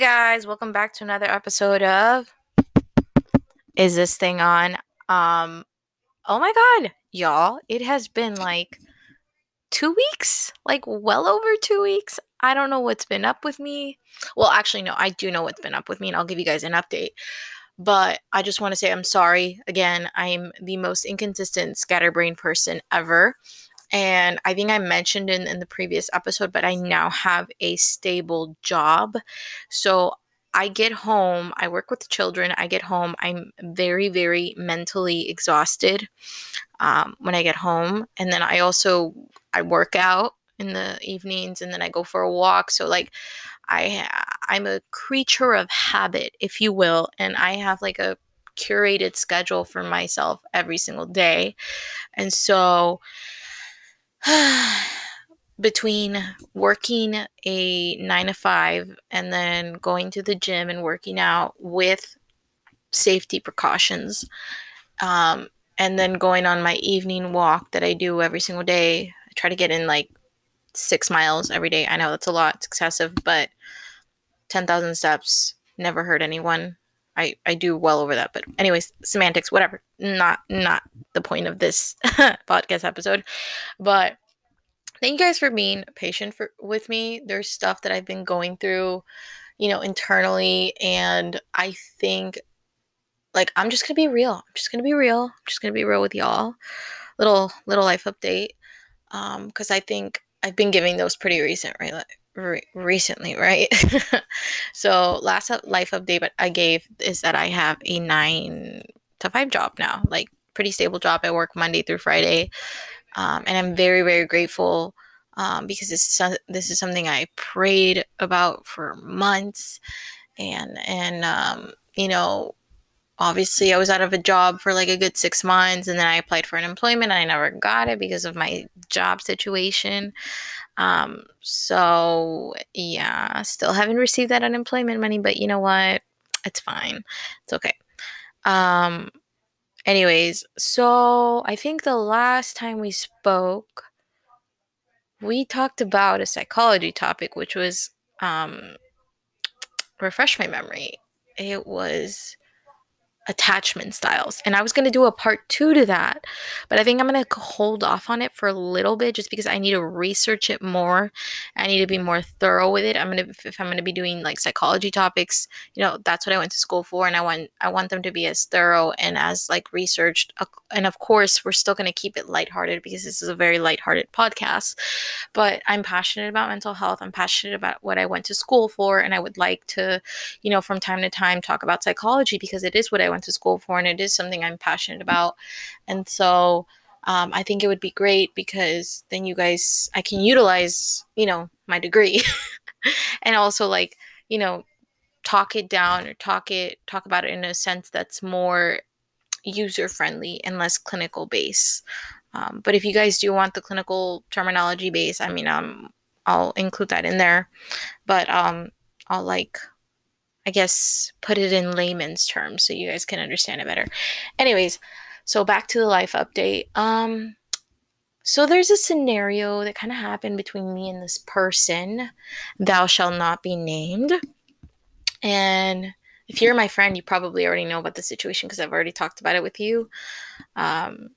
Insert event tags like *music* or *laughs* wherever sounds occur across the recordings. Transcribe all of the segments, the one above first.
Guys, welcome back to another episode of Is This Thing On? Um oh my god, y'all, it has been like 2 weeks, like well over 2 weeks. I don't know what's been up with me. Well, actually no, I do know what's been up with me and I'll give you guys an update. But I just want to say I'm sorry. Again, I'm the most inconsistent scatterbrain person ever. And I think I mentioned in, in the previous episode, but I now have a stable job. So I get home, I work with the children, I get home, I'm very, very mentally exhausted um, when I get home. And then I also, I work out in the evenings and then I go for a walk. So like I I'm a creature of habit, if you will, and I have like a curated schedule for myself every single day. And so *sighs* between working a nine to five and then going to the gym and working out with safety precautions, um, and then going on my evening walk that I do every single day. I try to get in like six miles every day. I know that's a lot, it's excessive, but 10,000 steps never hurt anyone. I, I do well over that, but anyways, semantics, whatever. Not not the point of this *laughs* podcast episode, but thank you guys for being patient for with me. There's stuff that I've been going through, you know, internally, and I think like I'm just gonna be real. I'm just gonna be real. I'm just gonna be real with y'all. Little little life update, um, because I think I've been giving those pretty recent, right? Like, re- recently, right? *laughs* so last life update I gave is that I have a nine to five job now, like pretty stable job. I work Monday through Friday, um, and I'm very very grateful um, because this is this is something I prayed about for months, and and um, you know obviously I was out of a job for like a good six months and then I applied for unemployment. And I never got it because of my job situation. Um, so yeah, still haven't received that unemployment money, but you know what? It's fine. It's okay. Um, anyways, so I think the last time we spoke, we talked about a psychology topic, which was um, refresh my memory. It was attachment styles. And I was going to do a part two to that, but I think I'm going to hold off on it for a little bit just because I need to research it more. I need to be more thorough with it. I'm going to, if I'm going to be doing like psychology topics, you know, that's what I went to school for. And I want, I want them to be as thorough and as like researched. And of course, we're still going to keep it lighthearted because this is a very lighthearted podcast. But I'm passionate about mental health. I'm passionate about what I went to school for. And I would like to, you know, from time to time talk about psychology because it is what I went to school for, and it is something I'm passionate about. And so um, I think it would be great because then you guys, I can utilize, you know, my degree *laughs* and also like, you know, talk it down or talk it, talk about it in a sense that's more user friendly and less clinical base. Um, but if you guys do want the clinical terminology base, I mean, um, I'll include that in there. But um, I'll like I guess, put it in layman's terms so you guys can understand it better. Anyways, so back to the life update. Um, so there's a scenario that kind of happened between me and this person. Thou shall not be named. And if you're my friend, you probably already know about the situation because I've already talked about it with you. Um,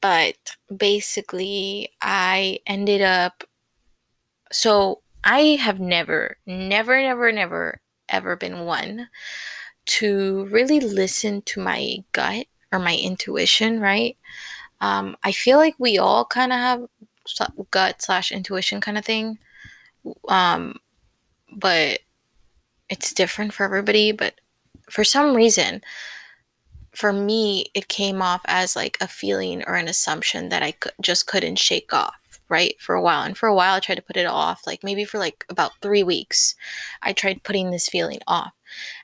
but basically, I ended up. So I have never, never, never, never ever been one to really listen to my gut or my intuition, right? Um, I feel like we all kind of have gut slash intuition kind of thing. Um, but it's different for everybody. But for some reason, for me, it came off as like a feeling or an assumption that I could, just couldn't shake off right for a while and for a while i tried to put it off like maybe for like about three weeks i tried putting this feeling off.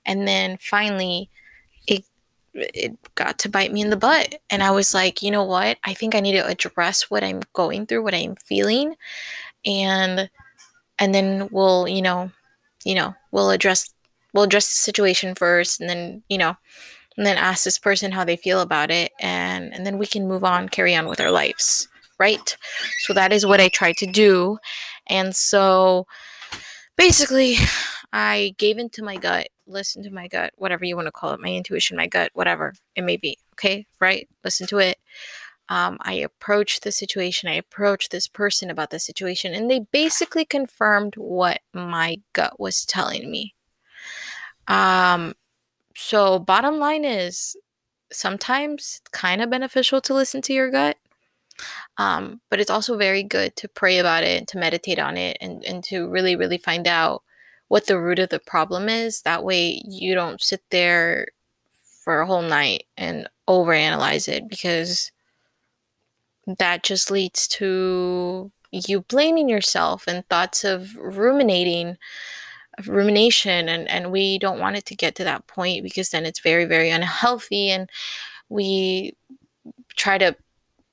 And then finally it it got to bite me in the butt and i was like you know what? I think i need to address what i'm going through what i'm feeling and and then we'll you know you know we'll address we'll address the situation first and then you know and then ask this person how they feel about it and and then we can move on carry on with our lives right? So that is what I tried to do. And so basically, I gave into my gut, listened to my gut, whatever you want to call it, my intuition, my gut, whatever it may be. Okay, right? Listen to it. Um, I approached the situation, I approached this person about the situation, and they basically confirmed what my gut was telling me. Um, so, bottom line is sometimes kind of beneficial to listen to your gut. Um, but it's also very good to pray about it, to meditate on it, and, and to really, really find out what the root of the problem is. That way, you don't sit there for a whole night and overanalyze it because that just leads to you blaming yourself and thoughts of ruminating rumination and and we don't want it to get to that point because then it's very very unhealthy and we try to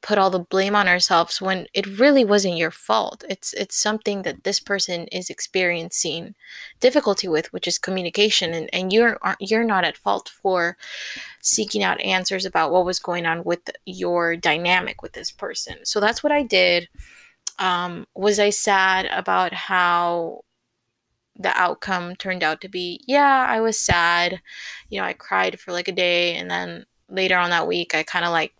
put all the blame on ourselves when it really wasn't your fault. It's it's something that this person is experiencing difficulty with, which is communication, and, and you're you're not at fault for seeking out answers about what was going on with your dynamic with this person. So that's what I did. Um, was I sad about how the outcome turned out to be? Yeah, I was sad. You know, I cried for like a day, and then later on that week, I kind of like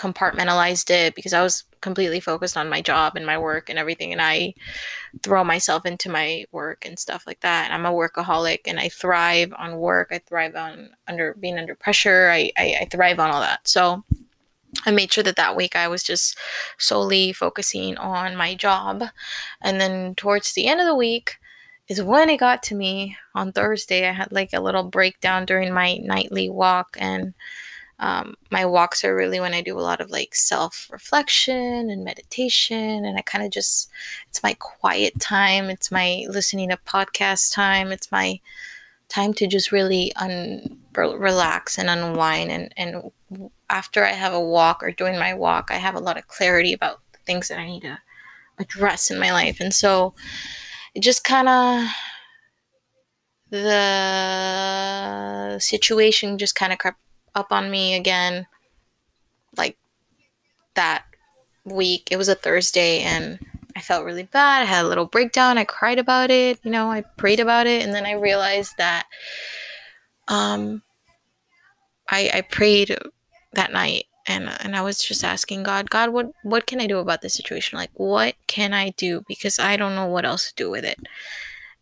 compartmentalized it because I was completely focused on my job and my work and everything. And I throw myself into my work and stuff like that. And I'm a workaholic and I thrive on work. I thrive on under being under pressure. I, I, I thrive on all that. So I made sure that that week I was just solely focusing on my job. And then towards the end of the week, is when it got to me on Thursday. I had like a little breakdown during my nightly walk, and um, my walks are really when I do a lot of like self reflection and meditation, and I kind of just, it's my quiet time, it's my listening to podcast time, it's my time to just really un- relax and unwind. And, and after I have a walk or doing my walk, I have a lot of clarity about the things that I need to address in my life. And so it just kind of, the situation just kind of crept up on me again like that week. It was a Thursday and I felt really bad. I had a little breakdown. I cried about it, you know, I prayed about it and then I realized that um I I prayed that night and and I was just asking God, God, what what can I do about this situation? Like what can I do because I don't know what else to do with it.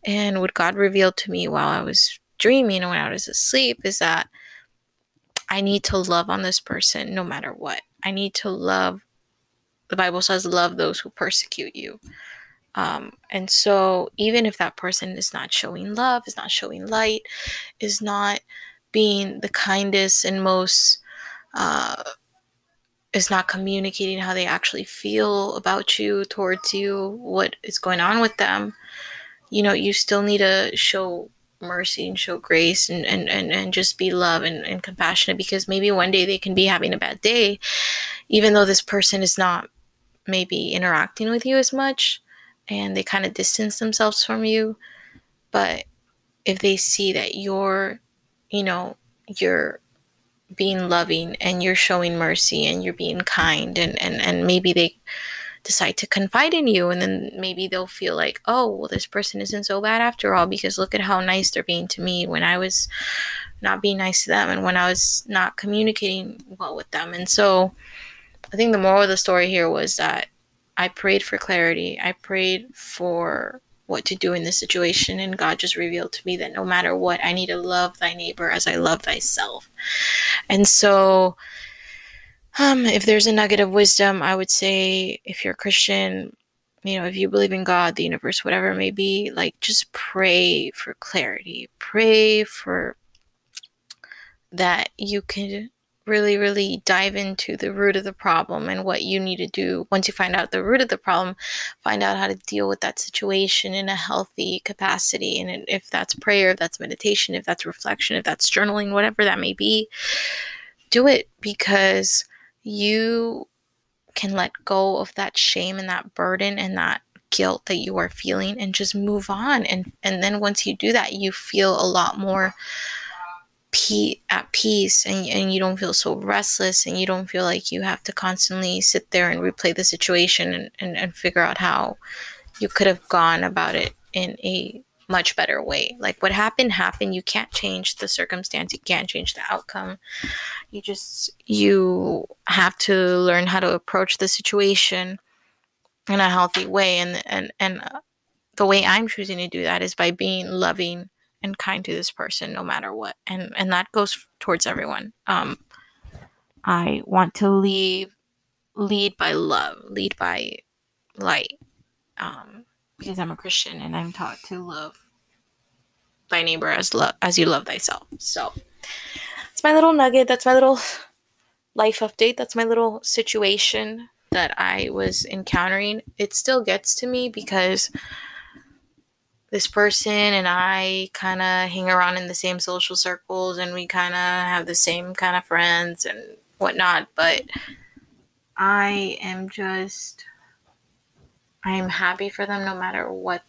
And what God revealed to me while I was dreaming and when I was asleep is that I need to love on this person no matter what. I need to love. The Bible says, love those who persecute you. Um, and so, even if that person is not showing love, is not showing light, is not being the kindest and most, uh, is not communicating how they actually feel about you, towards you, what is going on with them, you know, you still need to show mercy and show grace and, and, and, and just be love and, and compassionate because maybe one day they can be having a bad day, even though this person is not maybe interacting with you as much and they kind of distance themselves from you. But if they see that you're, you know, you're being loving and you're showing mercy and you're being kind and, and, and maybe they decide to confide in you and then maybe they'll feel like oh well this person isn't so bad after all because look at how nice they're being to me when i was not being nice to them and when i was not communicating well with them. And so i think the moral of the story here was that i prayed for clarity. I prayed for what to do in this situation and god just revealed to me that no matter what i need to love thy neighbor as i love thyself. And so um, if there's a nugget of wisdom, I would say if you're a Christian, you know, if you believe in God, the universe, whatever it may be, like just pray for clarity. Pray for that you can really, really dive into the root of the problem and what you need to do. Once you find out the root of the problem, find out how to deal with that situation in a healthy capacity. And if that's prayer, if that's meditation, if that's reflection, if that's journaling, whatever that may be, do it because you can let go of that shame and that burden and that guilt that you are feeling and just move on. And and then once you do that you feel a lot more at peace and, and you don't feel so restless and you don't feel like you have to constantly sit there and replay the situation and, and, and figure out how you could have gone about it in a much better way. Like what happened happened. You can't change the circumstance. You can't change the outcome. You just you have to learn how to approach the situation in a healthy way and and and uh, the way I'm choosing to do that is by being loving and kind to this person no matter what. And and that goes towards everyone. Um I want to leave lead by love, lead by light. Um because I'm a Christian and I'm taught to love thy neighbor as love as you love thyself. So that's my little nugget. That's my little life update. That's my little situation that I was encountering. It still gets to me because this person and I kind of hang around in the same social circles and we kind of have the same kind of friends and whatnot. But I am just I'm happy for them no matter what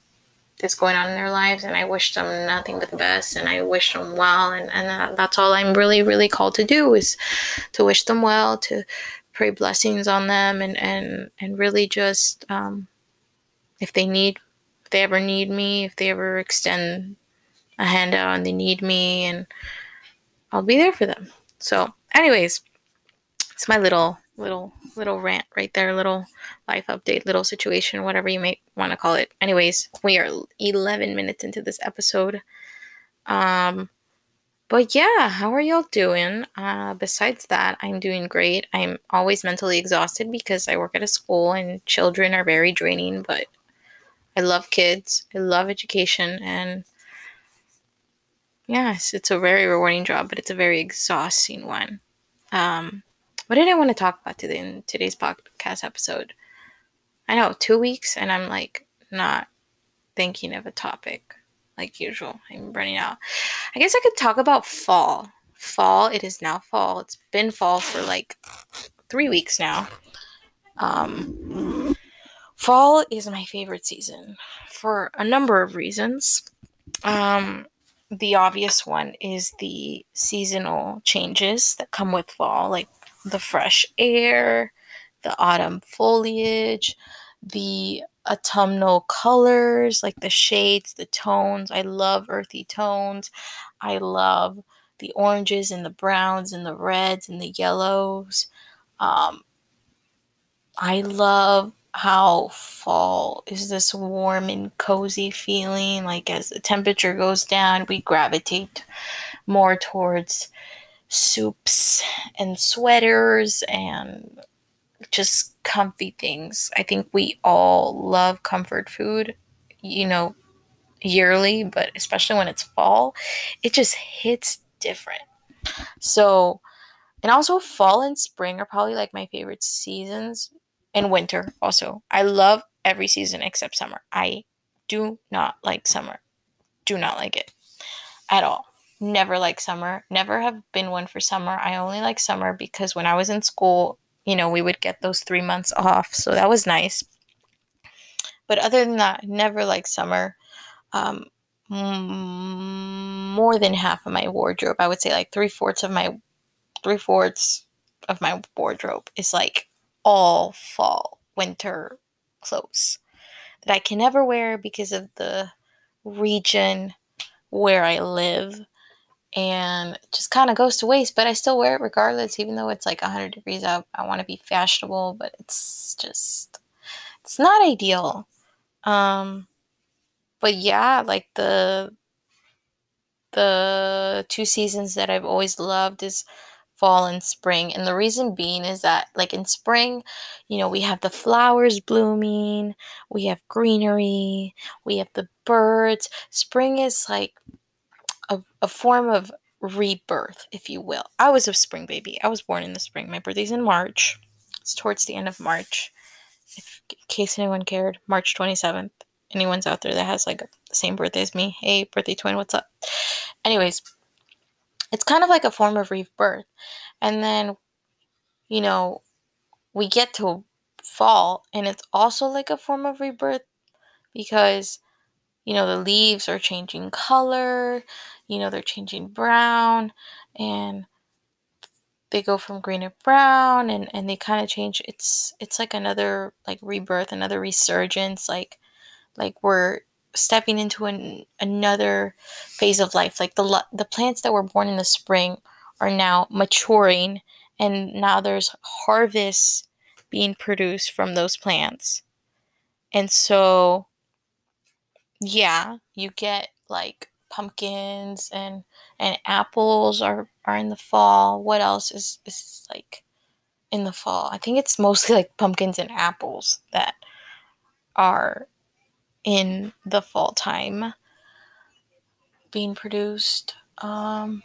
is going on in their lives and I wish them nothing but the best and I wish them well and, and that's all I'm really really called to do is to wish them well to pray blessings on them and and and really just um, if they need if they ever need me if they ever extend a handout and they need me and I'll be there for them. So anyways it's my little little little rant right there, little life update, little situation, whatever you may want to call it. Anyways, we are 11 minutes into this episode. Um but yeah, how are y'all doing? Uh, besides that, I'm doing great. I'm always mentally exhausted because I work at a school and children are very draining, but I love kids. I love education and yes, it's a very rewarding job, but it's a very exhausting one. Um, what did I want to talk about today in today's podcast episode? I know, two weeks, and I'm like not thinking of a topic like usual. I'm running out. I guess I could talk about fall. Fall, it is now fall. It's been fall for like three weeks now. Um, fall is my favorite season for a number of reasons. Um, the obvious one is the seasonal changes that come with fall, like the fresh air, the autumn foliage, the autumnal colors, like the shades, the tones. I love earthy tones. I love the oranges and the browns and the reds and the yellows. Um, I love how fall is this warm and cozy feeling. Like as the temperature goes down, we gravitate more towards soups and sweaters and just comfy things. I think we all love comfort food, you know, yearly, but especially when it's fall, it just hits different. So, and also fall and spring are probably like my favorite seasons and winter also. I love every season except summer. I do not like summer. Do not like it at all never like summer. Never have been one for summer. I only like summer because when I was in school, you know, we would get those three months off. So that was nice. But other than that, never like summer. Um, more than half of my wardrobe, I would say like three fourths of my three fourths of my wardrobe is like all fall, winter clothes that I can never wear because of the region where I live and just kind of goes to waste but i still wear it regardless even though it's like 100 degrees out i want to be fashionable but it's just it's not ideal. Um but yeah like the the two seasons that i've always loved is fall and spring and the reason being is that like in spring you know we have the flowers blooming we have greenery we have the birds. Spring is like a, a form of rebirth, if you will. I was a spring baby. I was born in the spring. My birthday's in March. It's towards the end of March. If, in case anyone cared, March 27th. Anyone's out there that has like the same birthday as me. Hey, birthday twin, what's up? Anyways, it's kind of like a form of rebirth. And then, you know, we get to fall, and it's also like a form of rebirth because, you know, the leaves are changing color you know, they're changing brown and they go from green to brown and, and they kind of change it's it's like another like rebirth another resurgence like like we're stepping into an, another phase of life. Like the the plants that were born in the spring are now maturing, and now there's harvests being produced from those plants. And so, yeah, you get like pumpkins and and apples are are in the fall. What else is is like in the fall? I think it's mostly like pumpkins and apples that are in the fall time being produced. Um,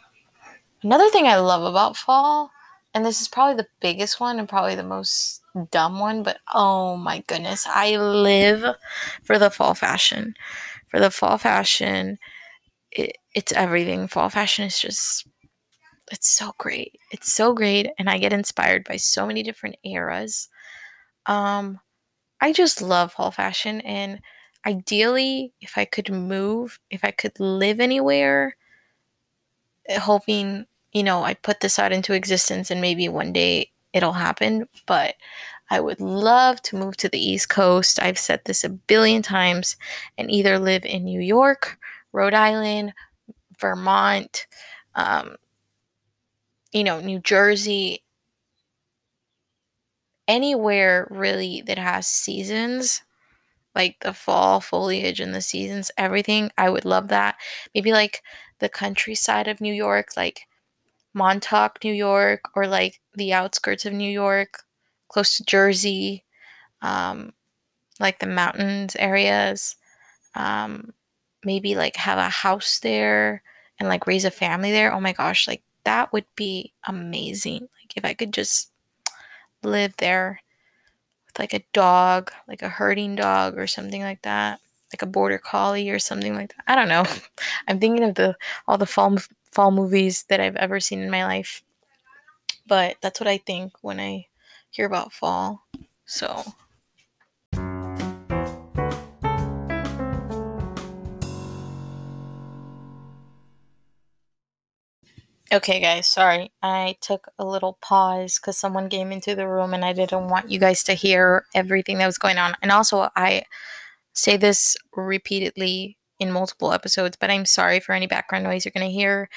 another thing I love about fall, and this is probably the biggest one and probably the most dumb one, but oh my goodness, I live for the fall fashion. For the fall fashion, it, it's everything. Fall fashion is just, it's so great. It's so great, and I get inspired by so many different eras. Um, I just love fall fashion, and ideally, if I could move, if I could live anywhere, eh, hoping, you know, I put this out into existence and maybe one day it'll happen. But I would love to move to the East Coast. I've said this a billion times and either live in New York, Rhode Island, Vermont, um, you know, New Jersey, anywhere really that has seasons like the fall foliage and the seasons, everything. I would love that. Maybe like the countryside of New York, like Montauk, New York, or like the outskirts of New York, close to Jersey, um, like the mountains areas. Um, maybe like have a house there and like raise a family there. Oh my gosh, like that would be amazing. Like if I could just live there with like a dog, like a herding dog or something like that, like a border collie or something like that. I don't know. *laughs* I'm thinking of the all the fall fall movies that I've ever seen in my life. But that's what I think when I hear about fall. So, Okay, guys, sorry. I took a little pause because someone came into the room and I didn't want you guys to hear everything that was going on. And also, I say this repeatedly in multiple episodes, but I'm sorry for any background noise you're going to hear.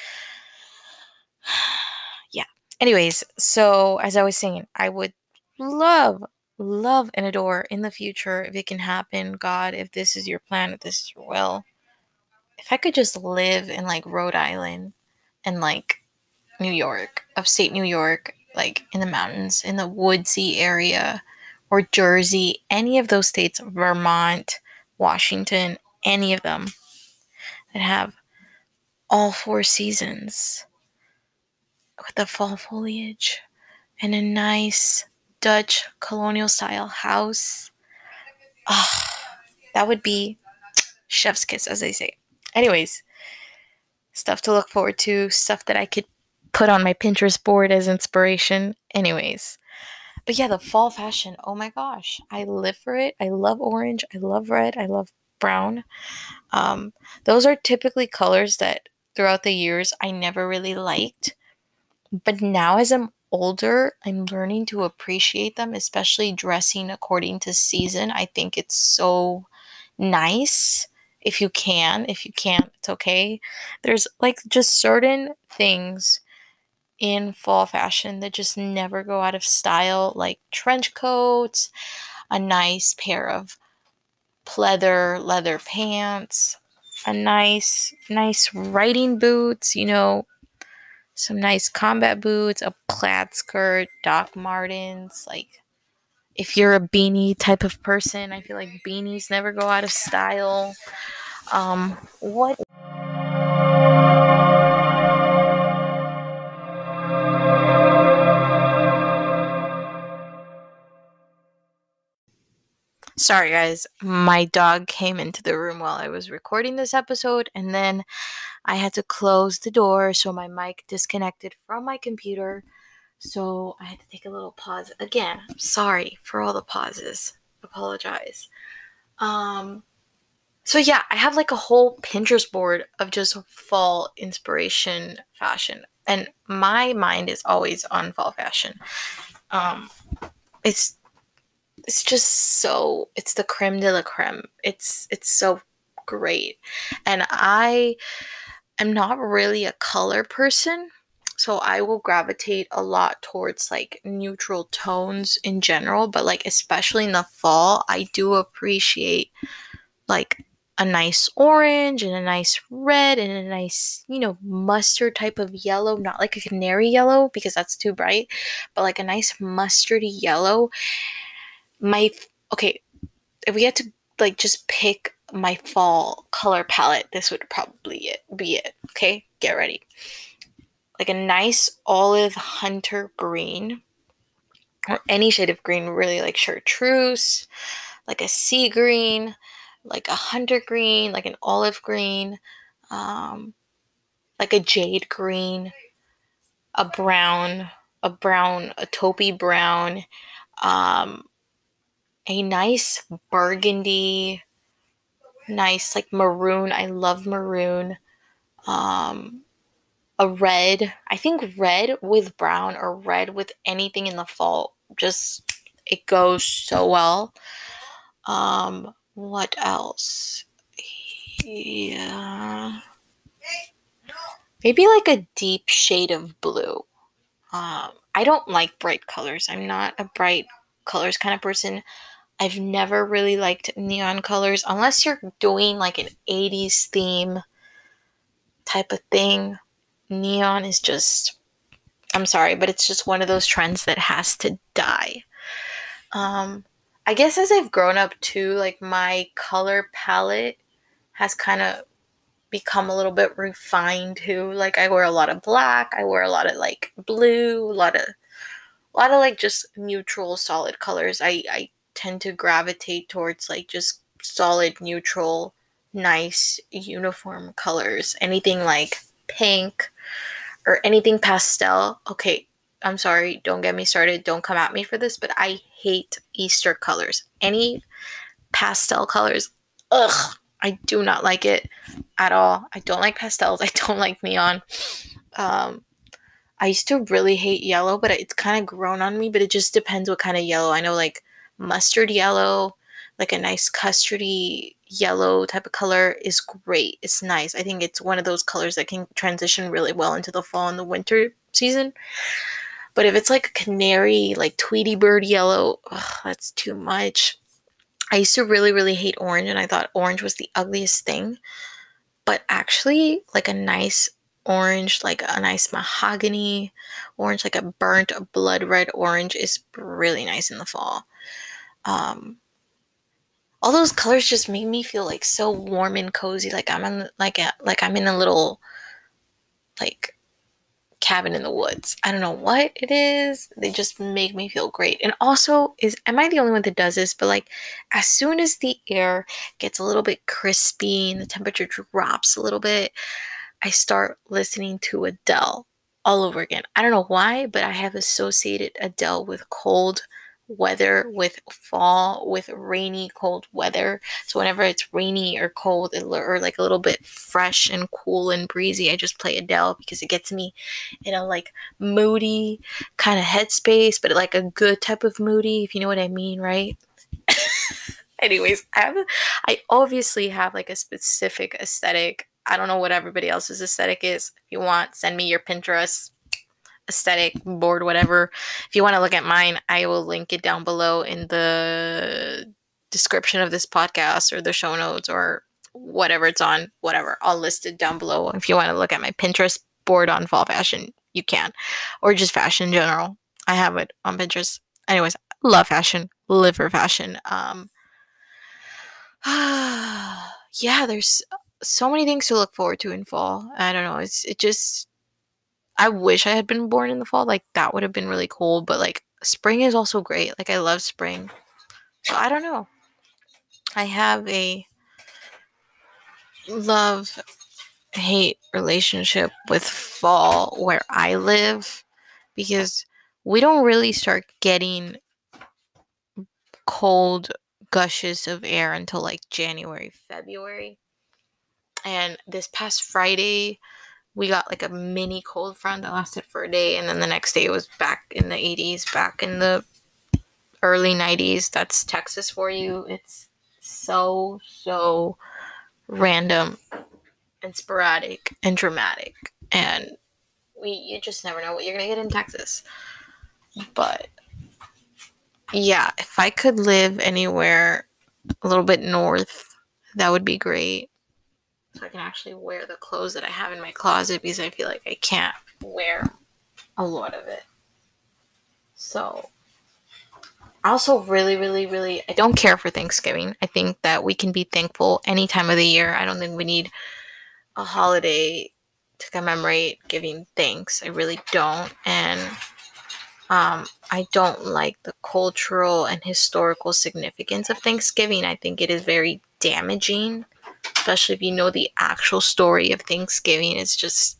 *sighs* yeah. Anyways, so as I was saying, I would love, love, and adore in the future if it can happen. God, if this is your plan, if this is your will, if I could just live in like Rhode Island and like New York, upstate New York, like in the mountains, in the woodsy area, or Jersey, any of those states, Vermont, Washington, any of them that have all four seasons with the fall foliage and a nice Dutch colonial style house. Ah, that would be chef's kiss, as they say. Anyways, stuff to look forward to, stuff that I could put on my Pinterest board as inspiration. Anyways, but yeah, the fall fashion. Oh my gosh, I live for it. I love orange. I love red. I love brown. Um, those are typically colors that throughout the years I never really liked. But now, as I'm older, I'm learning to appreciate them, especially dressing according to season. I think it's so nice if you can. If you can't, it's okay. There's like just certain things in fall fashion that just never go out of style, like trench coats, a nice pair of pleather leather pants, a nice, nice riding boots, you know, some nice combat boots, a plaid skirt, Doc Martens, like if you're a beanie type of person, I feel like beanies never go out of style. Um, what Sorry, guys. My dog came into the room while I was recording this episode, and then I had to close the door so my mic disconnected from my computer. So I had to take a little pause. Again, sorry for all the pauses. Apologize. Um, so yeah, I have like a whole Pinterest board of just fall inspiration fashion, and my mind is always on fall fashion. Um, it's it's just so it's the creme de la creme. It's it's so great. And I am not really a color person. So I will gravitate a lot towards like neutral tones in general, but like especially in the fall, I do appreciate like a nice orange and a nice red and a nice, you know, mustard type of yellow, not like a canary yellow because that's too bright, but like a nice mustardy yellow. My okay, if we had to like just pick my fall color palette, this would probably it, be it. Okay, get ready. Like a nice olive hunter green or any shade of green, really like chartreuse, like a sea green, like a hunter green, like an olive green, um, like a jade green, a brown, a brown, a taupey brown, um, a nice burgundy, nice like maroon. I love maroon. Um, a red. I think red with brown or red with anything in the fall just it goes so well. Um, what else? Yeah. Maybe like a deep shade of blue. Um, I don't like bright colors. I'm not a bright colors kind of person. I've never really liked neon colors unless you're doing like an 80s theme type of thing. Neon is just I'm sorry, but it's just one of those trends that has to die. Um, I guess as I've grown up too, like my color palette has kind of become a little bit refined too. Like I wear a lot of black, I wear a lot of like blue, a lot of a lot of like just neutral solid colors. I I tend to gravitate towards like just solid neutral nice uniform colors. Anything like pink or anything pastel. Okay, I'm sorry, don't get me started. Don't come at me for this, but I hate Easter colors. Any pastel colors, ugh, I do not like it at all. I don't like pastels. *laughs* I don't like neon. Um, I used to really hate yellow, but it's kind of grown on me. But it just depends what kind of yellow. I know like mustard yellow, like a nice custardy yellow type of color is great. It's nice. I think it's one of those colors that can transition really well into the fall and the winter season. But if it's like a canary, like Tweety Bird yellow, ugh, that's too much. I used to really, really hate orange, and I thought orange was the ugliest thing. But actually, like a nice orange, like a nice mahogany orange, like a burnt blood red orange, is really nice in the fall. Um, all those colors just make me feel like so warm and cozy, like I'm in like a, like I'm in a little like cabin in the woods. I don't know what it is. They just make me feel great. And also, is am I the only one that does this? But like, as soon as the air gets a little bit crispy and the temperature drops a little bit, I start listening to Adele all over again. I don't know why, but I have associated Adele with cold weather with fall with rainy cold weather. So whenever it's rainy or cold or like a little bit fresh and cool and breezy i just play adele because it gets me in a like moody kind of headspace but like a good type of moody if you know what i mean right? *laughs* Anyways i have i obviously have like a specific aesthetic. I don't know what everybody else's aesthetic is. If you want send me your pinterest aesthetic board, whatever. If you want to look at mine, I will link it down below in the description of this podcast or the show notes or whatever it's on, whatever. I'll list it down below. If you want to look at my Pinterest board on fall fashion, you can. Or just fashion in general. I have it on Pinterest. Anyways, love fashion, live for fashion. Um *sighs* yeah, there's so many things to look forward to in fall. I don't know. It's it just I wish I had been born in the fall. Like that would have been really cool. But like spring is also great. Like I love spring. So I don't know. I have a love hate relationship with fall where I live because we don't really start getting cold gushes of air until like January, February. And this past Friday, we got like a mini cold front that lasted for a day and then the next day it was back in the 80s back in the early 90s that's texas for you it's so so random and sporadic and dramatic and we you just never know what you're gonna get in Texas. But yeah, if I could live anywhere a little bit north, that would be great. So I can actually wear the clothes that I have in my closet because I feel like I can't wear a lot of it. So I also really, really, really I don't care for Thanksgiving. I think that we can be thankful any time of the year. I don't think we need a holiday to commemorate giving thanks. I really don't. And um, I don't like the cultural and historical significance of Thanksgiving. I think it is very damaging, especially if you know the actual story of Thanksgiving. It's just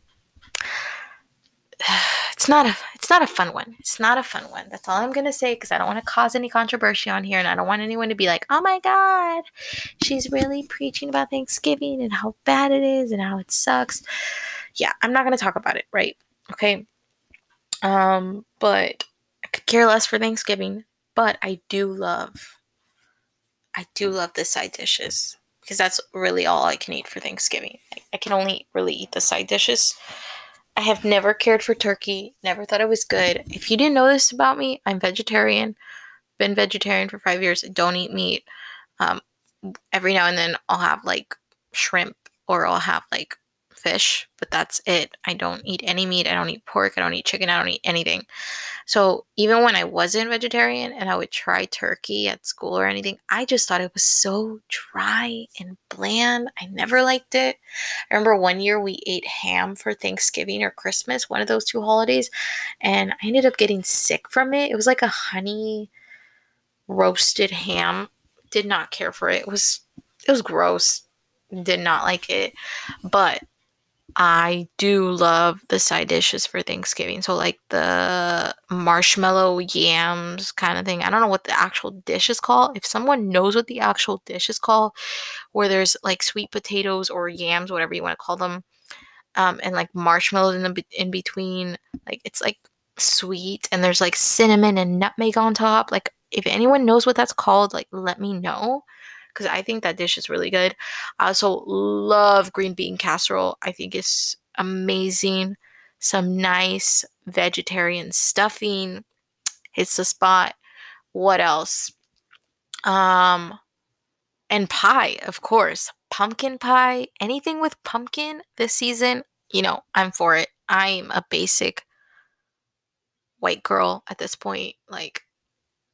*sighs* it's not a it's not a fun one. It's not a fun one. That's all I'm gonna say because I don't want to cause any controversy on here, and I don't want anyone to be like, "Oh my God, she's really preaching about Thanksgiving and how bad it is and how it sucks." Yeah, I'm not gonna talk about it, right? Okay. Um, but I could care less for Thanksgiving. But I do love, I do love the side dishes because that's really all I can eat for Thanksgiving. I, can only really eat the side dishes. I have never cared for turkey, never thought it was good. If you didn't know this about me, I'm vegetarian. Been vegetarian for five years. Don't eat meat. Um, every now and then I'll have like shrimp or I'll have like fish, but that's it. I don't eat any meat. I don't eat pork. I don't eat chicken. I don't eat anything. So even when I wasn't vegetarian and I would try turkey at school or anything, I just thought it was so dry and bland. I never liked it. I remember one year we ate ham for Thanksgiving or Christmas, one of those two holidays, and I ended up getting sick from it. It was like a honey roasted ham. Did not care for it. It was it was gross. Did not like it. But I do love the side dishes for Thanksgiving. So, like the marshmallow yams kind of thing. I don't know what the actual dish is called. If someone knows what the actual dish is called, where there's like sweet potatoes or yams, whatever you want to call them, um, and like marshmallows in the in between, like it's like sweet, and there's like cinnamon and nutmeg on top. Like, if anyone knows what that's called, like let me know because I think that dish is really good. I also love green bean casserole. I think it's amazing. Some nice vegetarian stuffing hits the spot. What else? Um and pie, of course. Pumpkin pie, anything with pumpkin this season, you know, I'm for it. I'm a basic white girl at this point. Like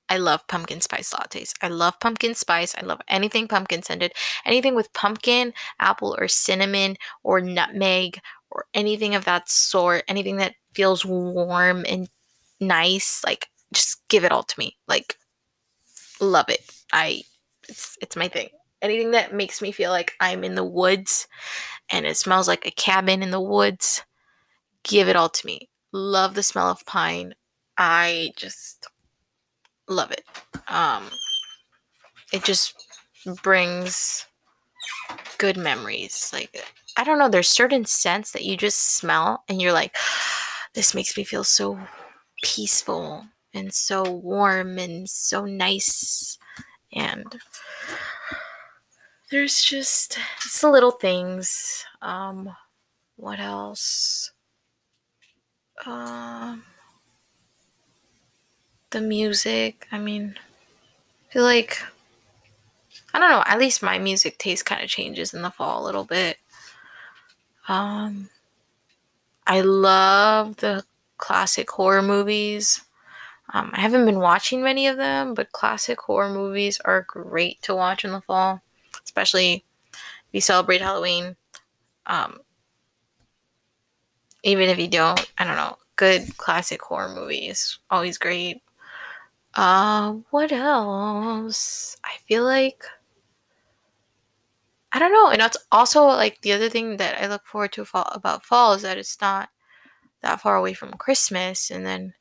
I love pumpkin spice lattes. I love pumpkin spice. I love anything pumpkin scented. Anything with pumpkin, apple, or cinnamon, or nutmeg, or anything of that sort. Anything that feels warm and nice. Like, just give it all to me. Like, love it. I, it's, it's my thing. Anything that makes me feel like I'm in the woods and it smells like a cabin in the woods, give it all to me. Love the smell of pine. I just love it. Um, it just brings good memories. Like I don't know, there's certain scents that you just smell and you're like, this makes me feel so peaceful and so warm and so nice and there's just it's the little things um what else um the music. I mean, I feel like I don't know, at least my music taste kind of changes in the fall a little bit. Um I love the classic horror movies. Um, I haven't been watching many of them, but classic horror movies are great to watch in the fall, especially if you celebrate Halloween. Um, even if you don't, I don't know, good classic horror movies always great. Uh, what else? I feel like I don't know, and that's also like the other thing that I look forward to fall, about fall is that it's not that far away from Christmas, and then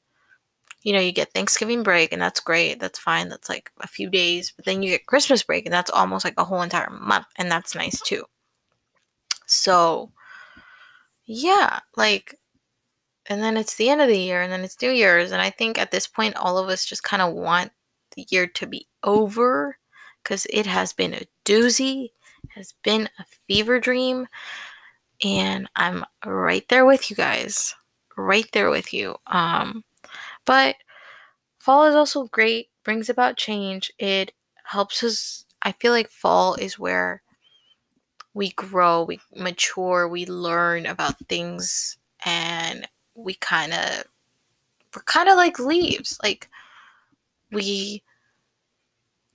you know you get Thanksgiving break, and that's great, that's fine, that's like a few days, but then you get Christmas break, and that's almost like a whole entire month, and that's nice too. So, yeah, like and then it's the end of the year and then it's New Year's. And I think at this point, all of us just kind of want the year to be over because it has been a doozy has been a fever dream. And I'm right there with you guys. Right there with you. Um, but fall is also great, brings about change. It helps us. I feel like fall is where we grow, we mature, we learn about things, and we kind of we're kind of like leaves. Like we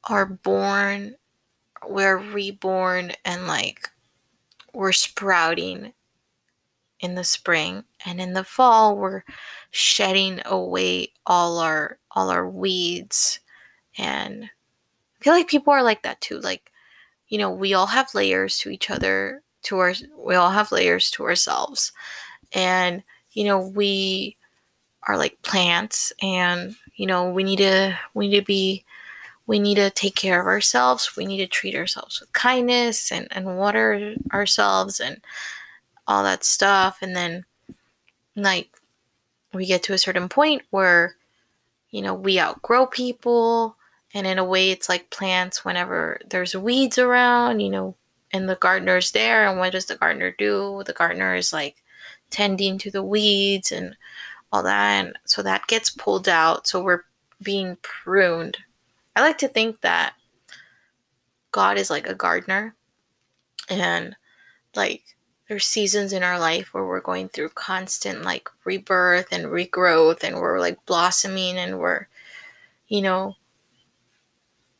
are born, we're reborn, and like we're sprouting in the spring, and in the fall we're shedding away all our all our weeds and I feel like people are like that too. Like, you know, we all have layers to each other, to our we all have layers to ourselves. And, you know, we are like plants and, you know, we need to we need to be we need to take care of ourselves. We need to treat ourselves with kindness and, and water ourselves and all that stuff. And then like we get to a certain point where, you know, we outgrow people and in a way, it's like plants whenever there's weeds around, you know, and the gardener's there. And what does the gardener do? The gardener is like tending to the weeds and all that. And so that gets pulled out. So we're being pruned. I like to think that God is like a gardener and like there's seasons in our life where we're going through constant like rebirth and regrowth and we're like blossoming and we're you know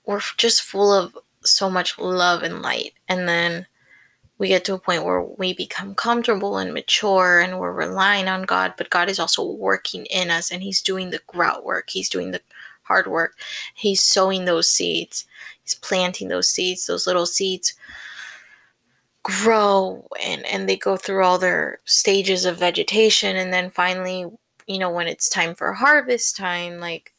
we're just full of so much love and light. And then we get to a point where we become comfortable and mature and we're relying on God, but God is also working in us and He's doing the grout work. He's doing the hard work. He's sowing those seeds. He's planting those seeds. Those little seeds grow and, and they go through all their stages of vegetation. And then finally, you know, when it's time for harvest time, like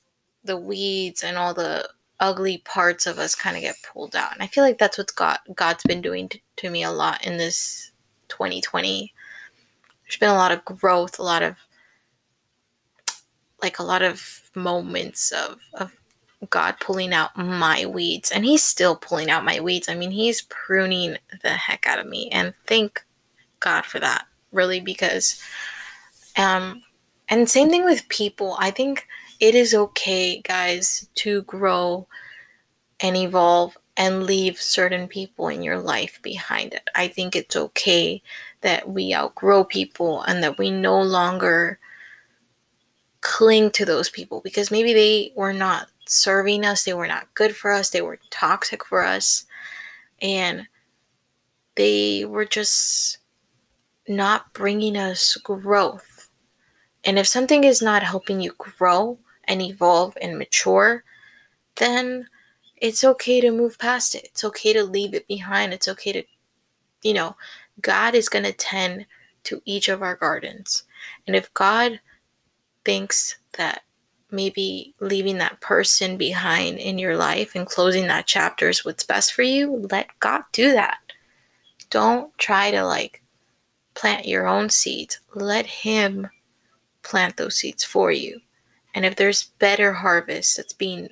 the weeds and all the ugly parts of us kind of get pulled out. And I feel like that's what God God's been doing to, to me a lot in this 2020. There's been a lot of growth, a lot of like a lot of moments of of God pulling out my weeds and he's still pulling out my weeds. I mean, he's pruning the heck out of me and thank God for that, really because um and same thing with people. I think it is okay, guys, to grow and evolve and leave certain people in your life behind it. I think it's okay that we outgrow people and that we no longer cling to those people because maybe they were not serving us, they were not good for us, they were toxic for us, and they were just not bringing us growth. And if something is not helping you grow, and evolve and mature, then it's okay to move past it. It's okay to leave it behind. It's okay to, you know, God is going to tend to each of our gardens. And if God thinks that maybe leaving that person behind in your life and closing that chapter is what's best for you, let God do that. Don't try to like plant your own seeds. Let Him plant those seeds for you. And if there's better harvest that's being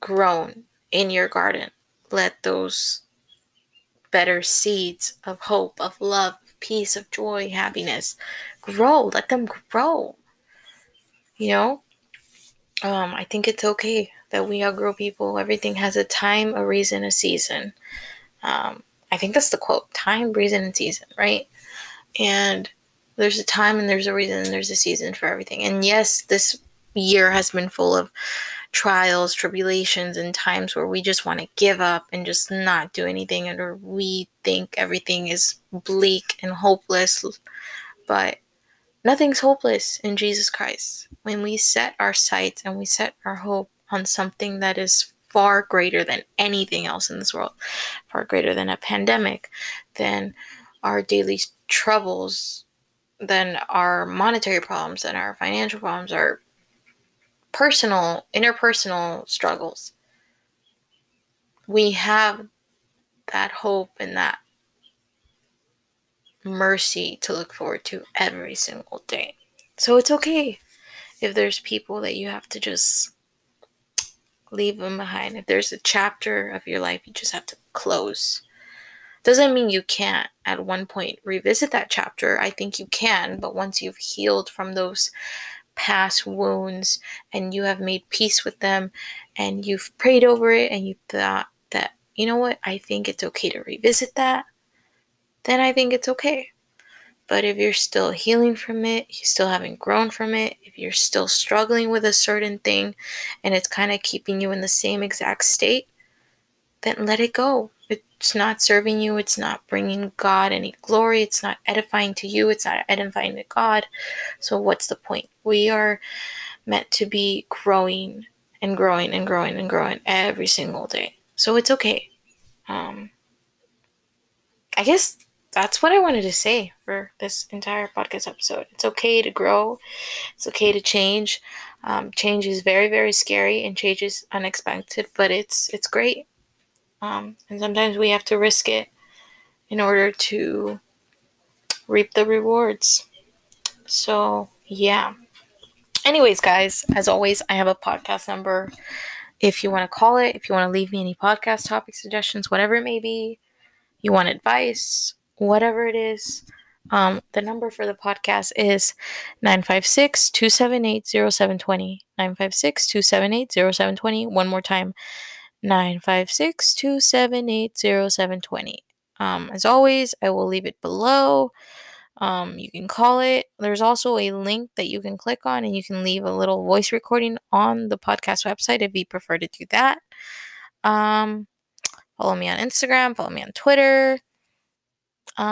grown in your garden, let those better seeds of hope, of love, peace, of joy, happiness grow. Let them grow. You know? Um, I think it's okay that we outgrow people. Everything has a time, a reason, a season. Um, I think that's the quote time, reason, and season, right? And there's a time and there's a reason and there's a season for everything. And yes, this year has been full of trials, tribulations, and times where we just want to give up and just not do anything, and or we think everything is bleak and hopeless. But nothing's hopeless in Jesus Christ. When we set our sights and we set our hope on something that is far greater than anything else in this world, far greater than a pandemic, than our daily troubles, than our monetary problems, than our financial problems, our personal, interpersonal struggles. We have that hope and that mercy to look forward to every single day. So it's okay if there's people that you have to just leave them behind. If there's a chapter of your life you just have to close. Doesn't mean you can't at one point revisit that chapter. I think you can, but once you've healed from those past wounds and you have made peace with them and you've prayed over it and you thought that, you know what, I think it's okay to revisit that, then I think it's okay. But if you're still healing from it, you still haven't grown from it, if you're still struggling with a certain thing and it's kind of keeping you in the same exact state, then let it go. It's not serving you, it's not bringing God any glory, it's not edifying to you, it's not edifying to God. So, what's the point? We are meant to be growing and growing and growing and growing every single day. So, it's okay. Um, I guess that's what I wanted to say for this entire podcast episode. It's okay to grow, it's okay to change. Um, change is very, very scary and change is unexpected, but it's it's great. Um, and sometimes we have to risk it in order to reap the rewards. So yeah. Anyways, guys, as always, I have a podcast number. If you want to call it, if you want to leave me any podcast topic suggestions, whatever it may be, you want advice, whatever it is, um, the number for the podcast is 956 278 0720. 956 278 0720. One more time 956 278 0720. Um, as always, I will leave it below. Um, you can call it. There's also a link that you can click on and you can leave a little voice recording on the podcast website if you prefer to do that. Um, follow me on Instagram, follow me on Twitter. Uh,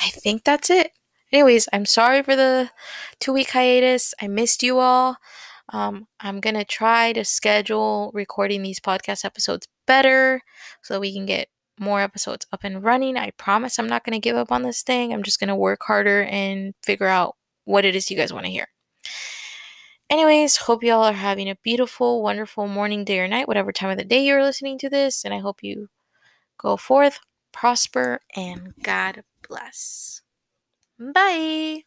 I think that's it. Anyways, I'm sorry for the two week hiatus. I missed you all. Um, I'm going to try to schedule recording these podcast episodes better so we can get more episodes up and running. I promise I'm not going to give up on this thing. I'm just going to work harder and figure out what it is you guys want to hear. Anyways, hope you all are having a beautiful, wonderful morning, day, or night, whatever time of the day you're listening to this. And I hope you Go forth, prosper, and God bless. Bye.